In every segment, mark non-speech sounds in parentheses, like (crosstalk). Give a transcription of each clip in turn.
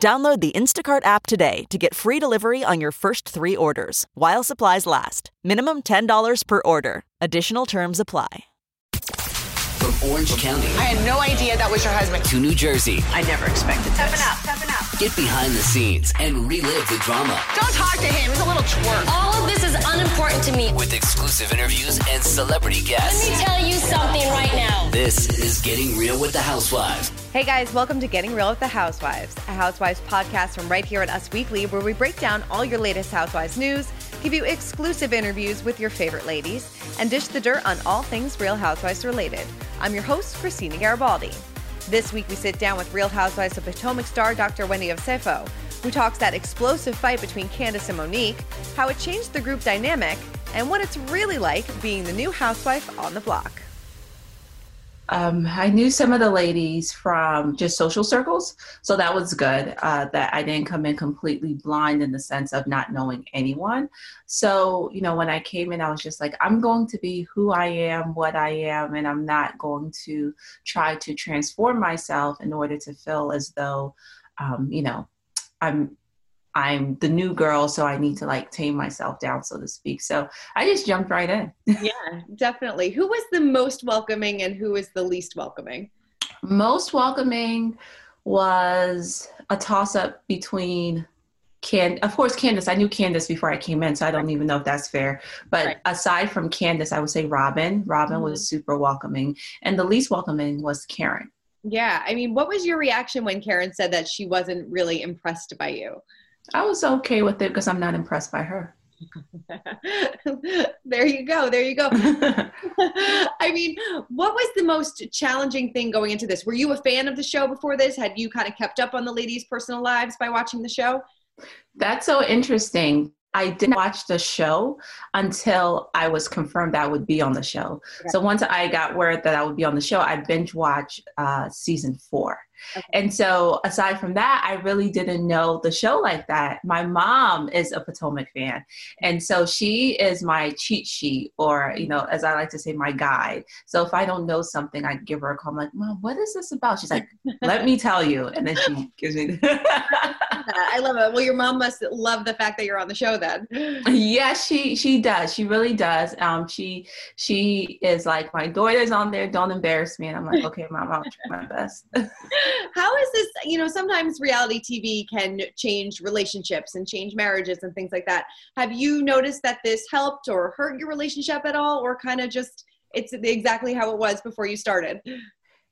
Download the Instacart app today to get free delivery on your first three orders while supplies last. Minimum $10 per order. Additional terms apply. From Orange County I had no idea that was your husband. to New Jersey, I never expected Stepping this. up, stepping up. Get behind the scenes and relive the drama Don't talk to him. He's a little twerp. All of this is unimportant to me. with exclusive interviews and celebrity guests. Let me tell you something right now. This is Getting Real with the Housewives. Hey guys, welcome to Getting Real with the Housewives, a Housewives podcast from right here at Us Weekly, where we break down all your latest Housewives news, give you exclusive interviews with your favorite ladies, and dish the dirt on all things Real Housewives related. I'm your host, Christina Garibaldi. This week we sit down with Real Housewives of Potomac star Dr. Wendy Osefo, who talks that explosive fight between Candiace and Monique, how it changed the group dynamic, and what it's really like being the new housewife on the block. Um, I knew some of the ladies from just social circles, so that was good. Uh, that I didn't come in completely blind in the sense of not knowing anyone. So you know, when I came in, I was just like, I'm going to be who I am, what I am, and I'm not going to try to transform myself in order to feel as though, um, you know, I'm. I'm the new girl, so I need to like tame myself down, so to speak. So I just jumped right in. (laughs) Yeah, definitely. Who was the most welcoming and who was the least welcoming? most welcoming was a toss up between Can of course Candiace. I knew Candiace before I came in, so I don't even know if that's fair. But Right. aside from Candiace, I would say Robyn. Robyn was mm-hmm. super welcoming. And the least welcoming was Karen. Yeah, I mean, what was your reaction when Karen said that she wasn't really impressed by you? I was okay with it because I'm not impressed by her. (laughs) there you go. There you go. (laughs) (laughs) I mean, what was the most challenging thing going into this? Were you a fan of the show before this? Had you kind of kept up on the ladies' personal lives by watching the show? That's so interesting. I didn't watch the show until I was confirmed that I would be on the show. So once I got word that I would be on the show, I binge watched uh, season four. And so aside from that, I really didn't know the show like that. My mom is a Potomac fan. And so she is my cheat sheet, or, you know, as I like to say, my guide. So if I don't know something, I give her a call. I'm like, Mom, what is this about? She's like, let me tell you. And then she (laughs) gives me I love it. Well, your mom must love the fact that you're on the show then. (laughs) Yes, she she does. She really does. Um, she she is like my daughter's on there. Don't embarrass me. And I'm like, okay, mom, I'll try my best. (laughs) How is this? You know, sometimes reality TV can change relationships and change marriages and things like that. Have you noticed that this helped or hurt your relationship at all, or kind of just it's exactly how it was before you started?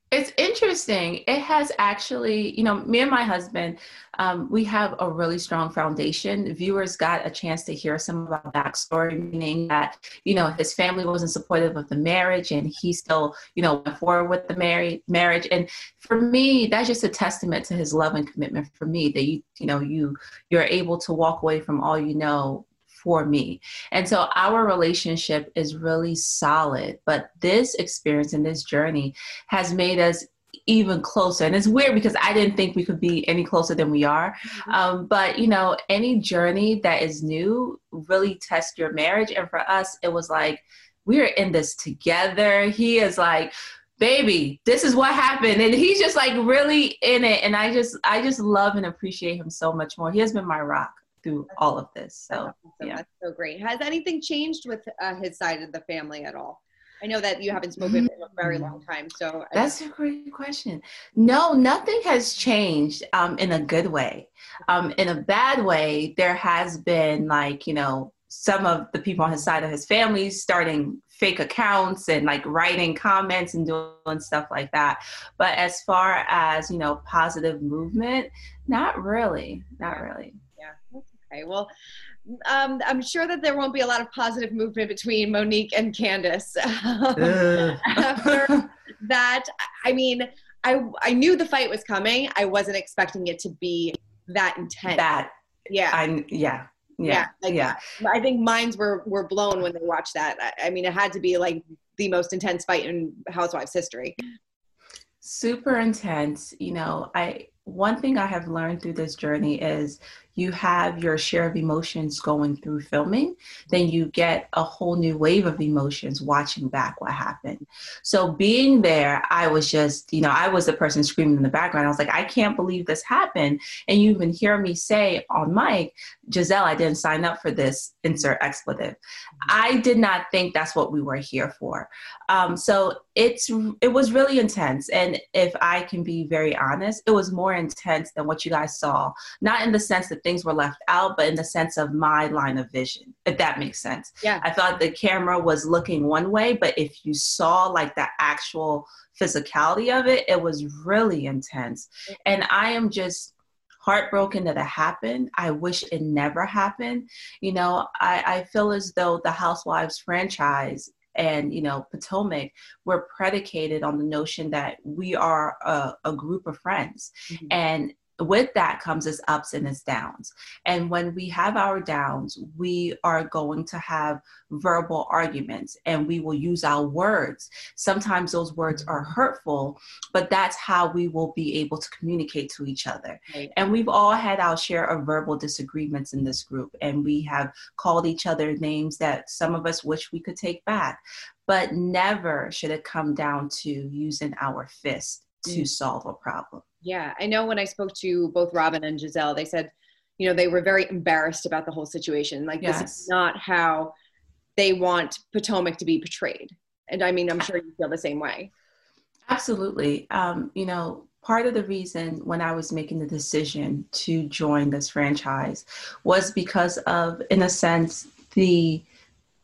It's interesting. It has actually, you know, me and my husband, um, we have a really strong foundation. Viewers got a chance to hear some of our backstory, meaning that, you know, his family wasn't supportive of the marriage and he still, you know, went forward with the married marriage. And for me, that's just a testament to his love and commitment for me that you, you know, you you're able to walk away from all you know for me. And so our relationship is really solid. But this experience and this journey has made us even closer. And it's weird because I didn't think we could be any closer than we are. Um, but, you know, any journey that is new really tests your marriage. And for us, it was like, we're in this together. He is like, baby this is what happened and he's just like really in it and i just i just love and appreciate him so much more he has been my rock through all of this so So yeah That's so great. Has anything changed with uh, his side of the family at all? I know that you haven't spoken in a very long time, so that's a great question. No, nothing has changed um, in a good way. Um, in a bad way, there has been like you know some of the people on his side of his family starting fake accounts and like writing comments and doing stuff like that. But as far as you know, positive movement, not really, not really. Okay. Well, um, I'm sure that there won't be a lot of positive movement between Monique and Candiace. (laughs) After (laughs) that, I mean, I I knew the fight was coming. I wasn't expecting it to be that intense. That yeah, I yeah. Yeah, yeah, like, yeah. I think minds were were blown when they watched that. I, I mean, it had to be like the most intense fight in Housewives history. Super intense. You know, I one thing I have learned through this journey is you have your share of emotions going through filming, then you get a whole new wave of emotions watching back what happened. So being there, I was just, you know, I was the person screaming in the background. I was like, I can't believe this happened. And you even hear me say on mic, Gizelle, I didn't sign up for this, insert expletive. I did not think that's what we were here for. Um, so it's it was really intense. And if I can be very honest, it was more intense than what you guys saw. Not in the sense that things were left out, but in the sense of my line of vision, if that makes sense. Yeah. I thought the camera was looking one way, but if you saw like the actual physicality of it, it was really intense. And I am just heartbroken that it happened. I wish it never happened. You know, I, I feel as though the Housewives franchise and you know potomac were predicated on the notion that we are a, a group of friends mm-hmm. and with that comes its ups and its downs. And when we have our downs, we are going to have verbal arguments and we will use our words. Sometimes those words are hurtful, but that's how we will be able to communicate to each other. Right. And we've all had our share of verbal disagreements in this group, and we have called each other names that some of us wish we could take back. But never should it come down to using our fist to mm. solve a problem. Yeah, I know when I spoke to both Robyn and Gizelle, they said, you know, they were very embarrassed about the whole situation. Like, yes. this is not how they want Potomac to be portrayed. And I mean, I'm sure you feel the same way. Absolutely. Um, you know, part of the reason when I was making the decision to join this franchise was because of, in a sense, the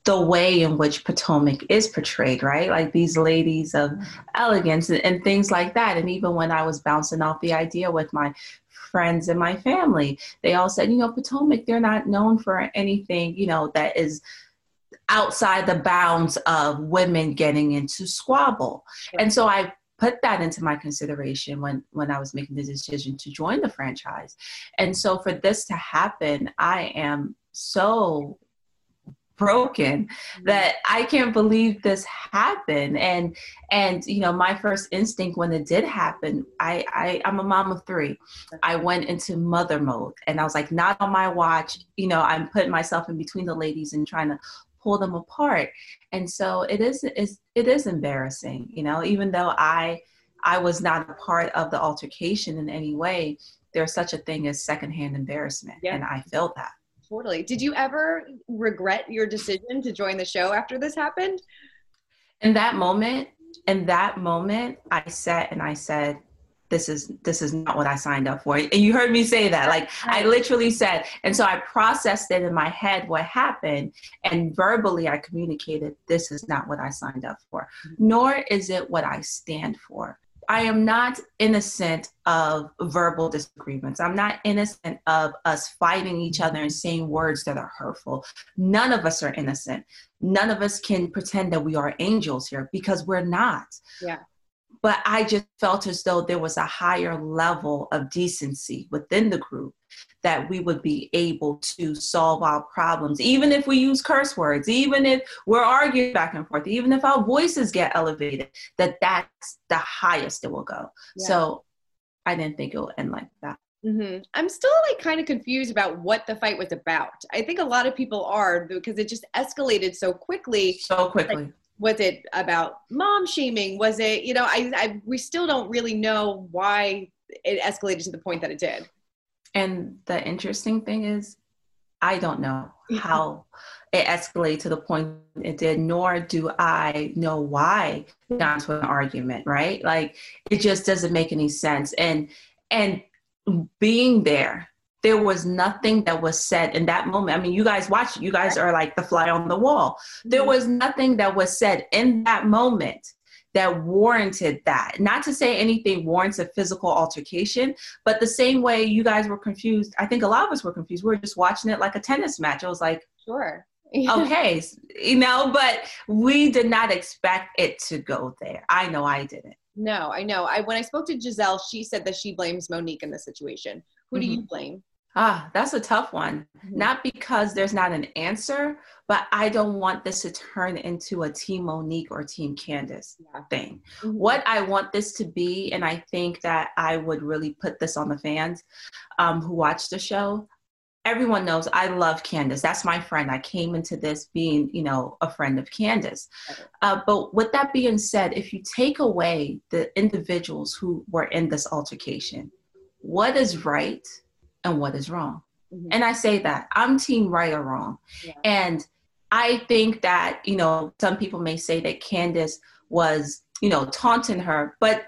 the way in which Potomac is portrayed, right? Like these ladies of mm-hmm. elegance and, and, things like that. And even when I was bouncing off the idea with my friends and my family, they all said, you know, Potomac, they're not known for anything, you know, that is outside the bounds of women getting into squabble. And so I put that into my consideration when when I was making the decision to join the franchise. And so for this to happen, I am so broken mm-hmm. that I can't believe this happened. And and you know, my first instinct when it did happen, I, I I'm a mom of three. I went into mother mode and I was like, not on my watch. You know, I'm putting myself in between the ladies and trying to pull them apart. And so it is is it is embarrassing, you know, even though I I was not a part of the altercation in any way, there's such a thing as secondhand embarrassment. Yeah. And I felt that. Totally. Did you ever regret your decision to join the show after this happened? In that moment, in that moment, I sat and I said, this is this is not what I signed up for. And you heard me say that. Like I literally said, and so I processed it in my head what happened and verbally I communicated this is not what I signed up for. Mm-hmm. Nor is it what I stand for. I am not innocent of verbal disagreements. I'm not innocent of us fighting each other and saying words that are hurtful. None of us are innocent. None of us can pretend that we are angels here because we're not. Yeah. But I just felt as though there was a higher level of decency within the group that we would be able to solve our problems, even if we use curse words, even if we're arguing back and forth, even if our voices get elevated, that that's the highest it will go. Yeah. So I didn't think it would end like that. Mm-hmm. I'm still like kind of confused about what the fight was about. I think a lot of people are because it just escalated so quickly. So quickly. Like, was it about mom shaming? Was it, you know, I, I we still don't really know why it escalated to the point that it did. And the interesting thing is, I don't know mm-hmm. how it escalated to the point it did, nor do I know why it got into an argument, right? Like it just doesn't make any sense. And and being there, there was nothing that was said in that moment. I mean, you guys watch, you guys are like the fly on the wall. There mm-hmm. was nothing that was said in that moment that warranted that. Not to say anything warrants a physical altercation, but the same way you guys were confused, I think a lot of us were confused. We were just watching it like a tennis match. I was like, sure. (laughs) okay, you know, but we did not expect it to go there. I know I didn't. No, I know. I when I spoke to Gizelle, she said that she blames Monique in the situation. Who do mm-hmm. you blame? Ah, that's a tough one. Mm-hmm. Not because there's not an answer, but I don't want this to turn into a Team Monique or Team Candiace yeah. thing. Mm-hmm. What I want this to be, and I think that I would really put this on the fans um, who watch the show. Everyone knows I love Candiace. That's my friend. I came into this being, you know, a friend of Candiace. Uh, but with that being said, if you take away the individuals who were in this altercation, what is right? And what is wrong. Mm-hmm. And I say that I'm team right or wrong. Yeah. And I think that, you know, some people may say that Candiace was, you know, taunting her, but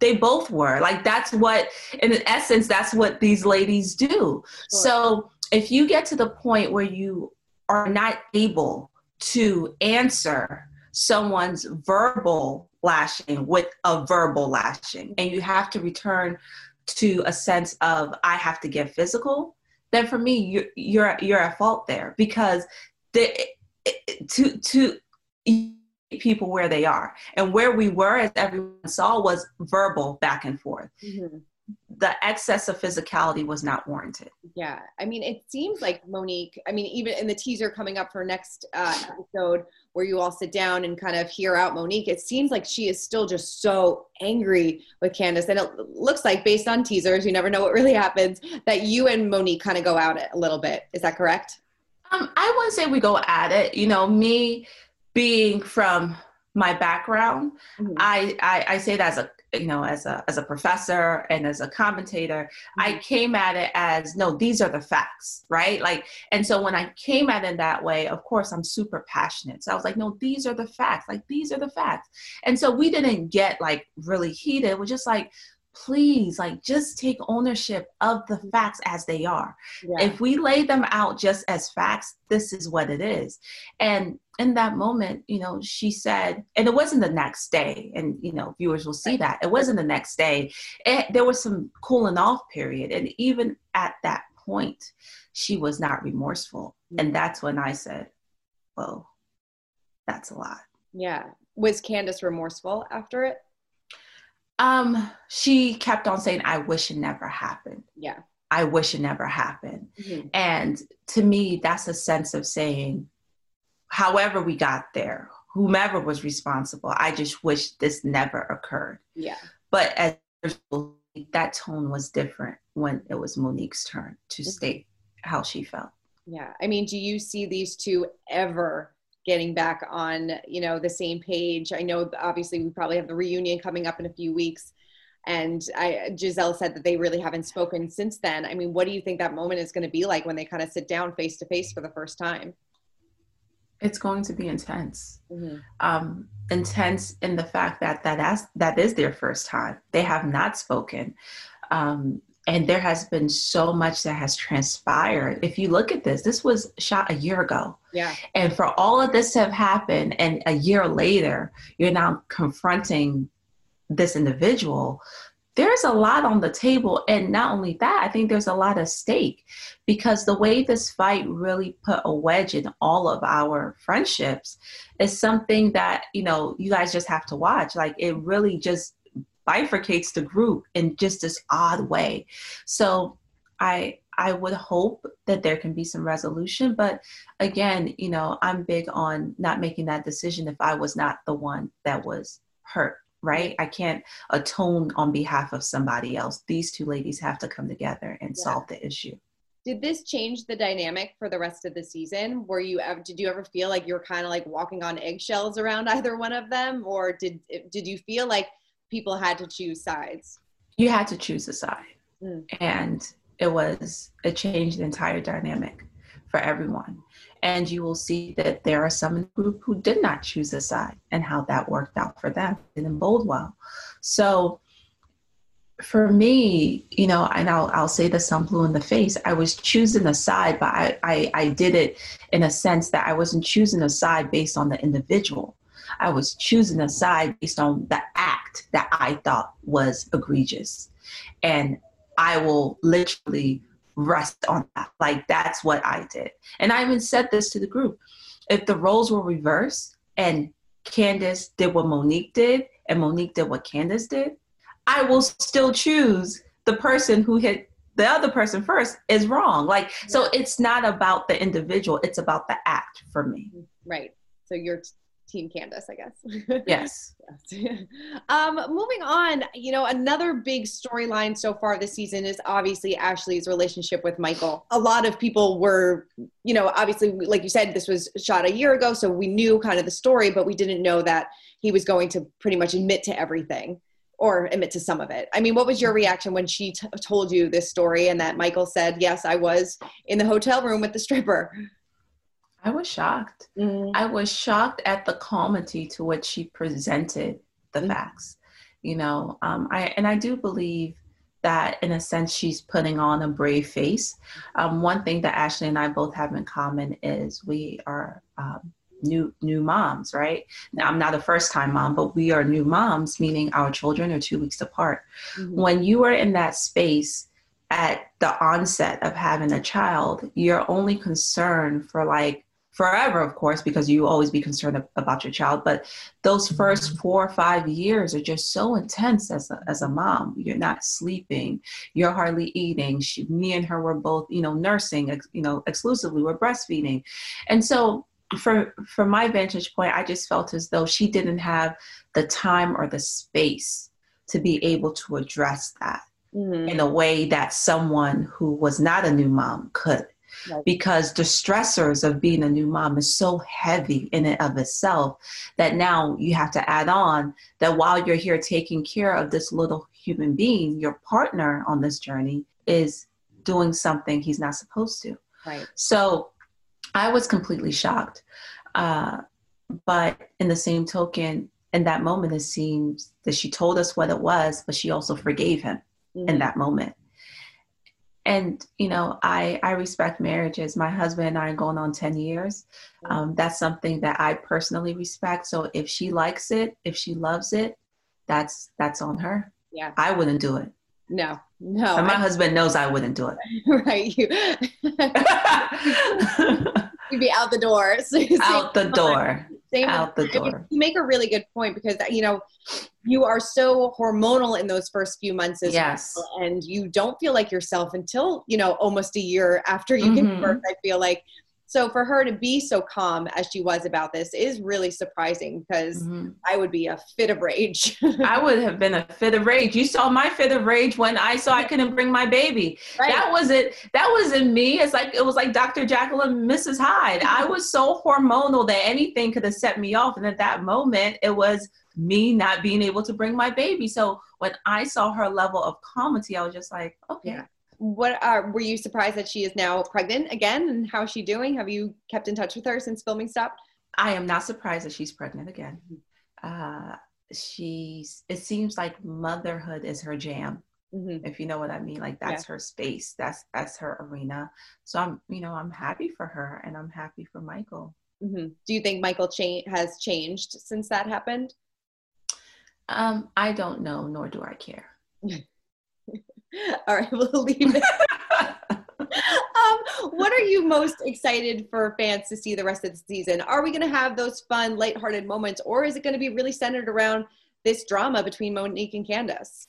they both were. Like that's what in essence that's what these ladies do. Sure. So if you get to the point where you are not able to answer someone's verbal lashing with a verbal lashing and you have to return to a sense of I have to get physical, then for me you're you're you're at fault there because the to to people where they are and where we were as everyone saw was verbal back and forth. Mm-hmm the excess of physicality was not warranted. Yeah. I mean, it seems like Monique, I mean, even in the teaser coming up for next uh, episode where you all sit down and kind of hear out Monique, it seems like she is still just so angry with Candiace. And it looks like, based on teasers, you never know what really happens, that you and Monique kind of go at it a little bit. Is that correct? Um, I wouldn't say we go at it. You know, me being from my background, mm-hmm. I, I, I say that as a you know as a as a professor and as a commentator mm-hmm. i came at it as no these are the facts right? Like and so when i came at it that way of course i'm super passionate. So i was like no these are the facts. Like these are the facts. And so we didn't get like really heated. We're just like please like just take ownership of the facts as they are. Yeah. if we lay them out just as facts this is what it is. And in that moment you know she said and it wasn't the next day and you know viewers will see that it wasn't the next day. It, there was some cooling off period and even at that point she was not remorseful. Mm-hmm. and that's when i said well that's a lot. Yeah. Was candiace remorseful after it um, she kept on saying, I wish it never happened. Yeah. I wish it never happened. Mm-hmm. And to me, that's a sense of saying, however we got there, whomever was responsible, I just wish this never occurred. Yeah. But as that tone was different when it was Monique's turn to mm-hmm. state how she felt. Yeah. I mean, do you see these two ever getting back on you know the same page. I know obviously we probably have the reunion coming up in a few weeks. And I, gizelle said that they really haven't spoken since then. I mean what do you think that moment is going to be like when they kind of sit down face to face for the first time? It's going to be intense. Mm-hmm. um, intense in the fact that that as, that is their first time. They have not spoken. Um, and there has been so much that has transpired. If you look at this, this was shot a year ago. Yeah. And for all of this to have happened, and a year later, you're now confronting this individual. There's a lot on the table. And not only that, I think there's a lot at stake because the way this fight really put a wedge in all of our friendships is something that, you know, you guys just have to watch. Like it really just bifurcates the group in just this odd way. So I I would hope that there can be some resolution, but again, you know, I'm big on not making that decision if I was not the one that was hurt, right? I can't atone on behalf of somebody else. These two ladies have to come together and yeah. solve the issue. Did this change the dynamic for the rest of the season? Were you ever did you ever feel like you're kind of like walking on eggshells around (laughs) either one of them or did did you feel like people had to choose sides? You had to choose a side. Mm. And it was, it changed the entire dynamic for everyone. And you will see that there are some in the group who did not choose a side and how that worked out for them. It didn't bode well. So for me, you know, and I'll, I'll say the I'm blue in the face, I was choosing a side, but I, I, I did it in a sense that I wasn't choosing a side based on the individual. I was choosing a side based on the act that I thought was egregious. And I will literally rest on that. Like that's what I did. And I even said this to the group. If the roles were reversed and Candiace did what Monique did and Monique did what Candiace did, I will still choose the person who hit the other person first is wrong. Like, so it's not about the individual, it's about the act for me. Right. So you're Team Candiace, I guess. Yes. (laughs) yes. um, moving on, you know, another big storyline so far this season is obviously Ashley's relationship with Michael. A lot of people were, you know, obviously, like you said, this was shot a year ago, so we knew kind of the story, but we didn't know that he was going to pretty much admit to everything or admit to some of it. I mean, what was your reaction when she t- told you this story and that Michael said, Yes, I was in the hotel room with the stripper? I was shocked. Mm. I was shocked at the calmity to which she presented the mm. facts. You know, um, I and I do believe that in a sense she's putting on a brave face. Um, one thing that Ashley and I both have in common is we are um, new new moms, right? Now I'm not a first time mom, but we are new moms, meaning our children are two weeks apart. Mm-hmm. When you are in that space at the onset of having a child, you're only concern for like forever, of course, because you always be concerned about your child. But those first mm-hmm. four or five years are just so intense as a, as a mom. You're not sleeping, you're hardly eating. She, me and her were both, you know, nursing, ex, you know, exclusively. We're breastfeeding, and so for from my vantage point, I just felt as though she didn't have the time or the space to be able to address that mm-hmm. in a way that someone who was not a new mom could Right. Because the stressors of being a new mom is so heavy in and of itself that now you have to add on that while you're here taking care of this little human being, your partner on this journey is doing something he's not supposed to. Right. So I was completely shocked. Uh, but in the same token, in that moment, it seems that she told us what it was, but she also forgave him mm-hmm. in that moment and you know i i respect marriages. My husband and i are going on 10 years. Um, that's something that i personally respect. So if she likes it if she loves it that's that's on her. Yeah. I wouldn't do it. No. No and my I, husband knows i wouldn't do it. (laughs) Right you (laughs) (laughs) you'd be out the door. Out the door same out the door. You make a really good point because you know you are so hormonal in those first few months as yes. well, and you don't feel like yourself until you know almost a year after you mm-hmm. give birth. I feel like so for her to be so calm as she was about this is really surprising because mm-hmm. I would be a fit of rage. (laughs) I would have been a fit of rage. You saw my fit of rage when I saw I couldn't bring my baby. Right. That wasn't that wasn't me. It's like it was like Dr. Jacqueline, Mrs. Hyde. I was so hormonal that anything could have set me off. And at that moment, it was me not being able to bring my baby. So when I saw her level of calmity, I was just like, okay. Yeah what are were you surprised that she is now pregnant again? And how is she doing? Have you kept in touch with her since filming stopped? I am not surprised that she's pregnant again. Uh, she's it seems like motherhood is her jam mm-hmm. if you know what i mean. Like that's yeah. her space. That's that's her arena. So i'm you know i'm happy for her and i'm happy for michael. Mm-hmm. do you think michael cha- has changed since that happened? Um i don't know nor do i care (laughs) (laughs) All right, (laughs) we'll leave it. um, what are you most excited for fans to see the rest of the season? Are we going to have those fun, lighthearted moments, or is it going to be really centered around this drama between Monique and Candiace?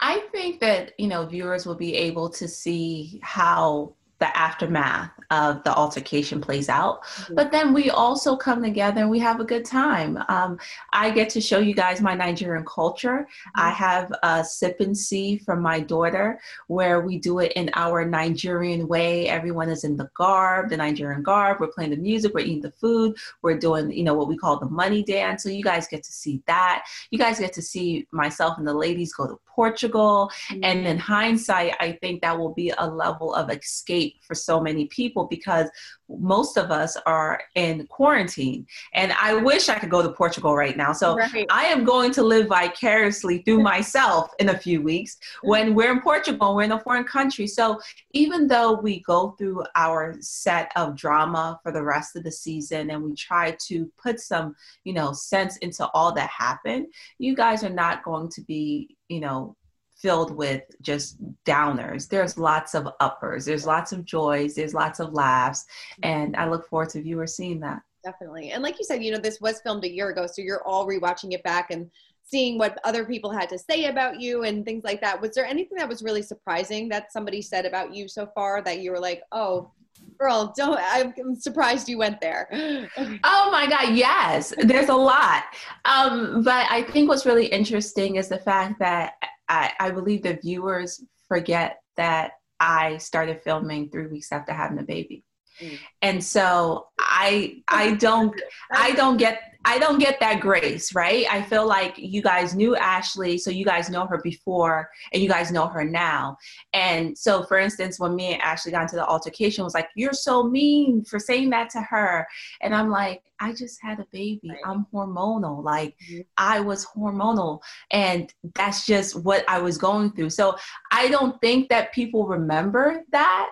I think that you know viewers will be able to see how the aftermath of the altercation plays out. Mm-hmm. But then we also come together and we have a good time. Um, I get to show you guys my Nigerian culture. Mm-hmm. I have a sip and see from my daughter where we do it in our Nigerian way. Everyone is in the garb, the Nigerian garb. We're playing the music, we're eating the food, we're doing, you know, what we call the money dance. So you guys get to see that. You guys get to see myself and the ladies go to Portugal. Mm-hmm. And in hindsight, I think that will be a level of escape for so many people because most of us are in quarantine. And I wish I could go to Portugal right now. So right. I am going to live vicariously through (laughs) myself in a few weeks when we're in Portugal, we're in a foreign country. So even though we go through our set of drama for the rest of the season and we try to put some, you know, sense into all that happened, you guys are not going to be, you know, filled with just downers. There's lots of uppers, there's lots of joys, there's lots of laughs. Mm-hmm. And I look forward to viewers seeing that. Definitely. And like you said, you know, this was filmed a year ago, so you're all rewatching it back and seeing what other people had to say about you and things like that. Was there anything that was really surprising that somebody said about you so far that you were like, oh, girl, don't, I'm surprised you went there. (laughs) oh my God, yes, there's a lot. Um, but I think what's really interesting is the fact that I, I believe the viewers forget that I started filming three weeks after having a baby. Mm. And so I I don't I don't get I don't get that grace, right? I feel like you guys knew Ashley, so you guys know her before and you guys know her now. And so, for instance, when me and Ashley got into the altercation, was like, You're so mean for saying that to her. And I'm like, I just had a baby. Right. I'm hormonal. Like, mm-hmm. I was hormonal. And that's just what I was going through. So, I don't think that people remember that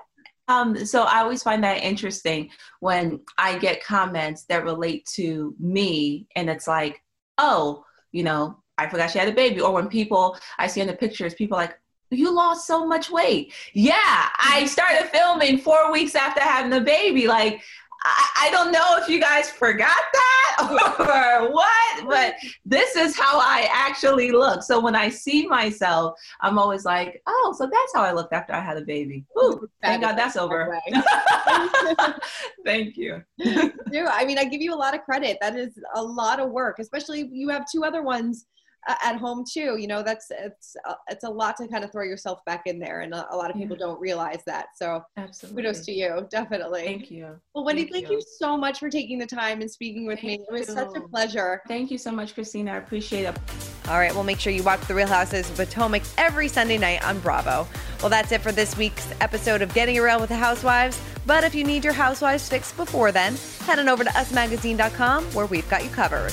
um, so I always find that interesting when I get comments that relate to me, and it's like, oh, you know, I forgot she had a baby. Or when people I see in the pictures, people like, you lost so much weight. Yeah, I started filming four weeks after having the baby. Like I, I don't know if you guys forgot that or (laughs) what, but this is how I actually look. So when I see myself, I'm always like, oh, so that's how I looked after I had a baby. Ooh, thank God that's over. (laughs) thank you. I mean, I give you a lot of credit. That is a lot of work, especially you have two other ones at home too you know that's it's uh, it's a lot to kind of throw yourself back in there and a, a lot of people yeah. don't realize that so absolutely kudos to you definitely thank you well wendy thank, thank you. you. so much for taking the time and speaking with thank me it was you. such a pleasure thank you so much christina i appreciate it all right well make sure you watch the real housewives of potomac every sunday night on bravo well that's it for this week's episode of getting around with the housewives but if you need your housewives fixed before then head on over to usmagazine.com where we've got you covered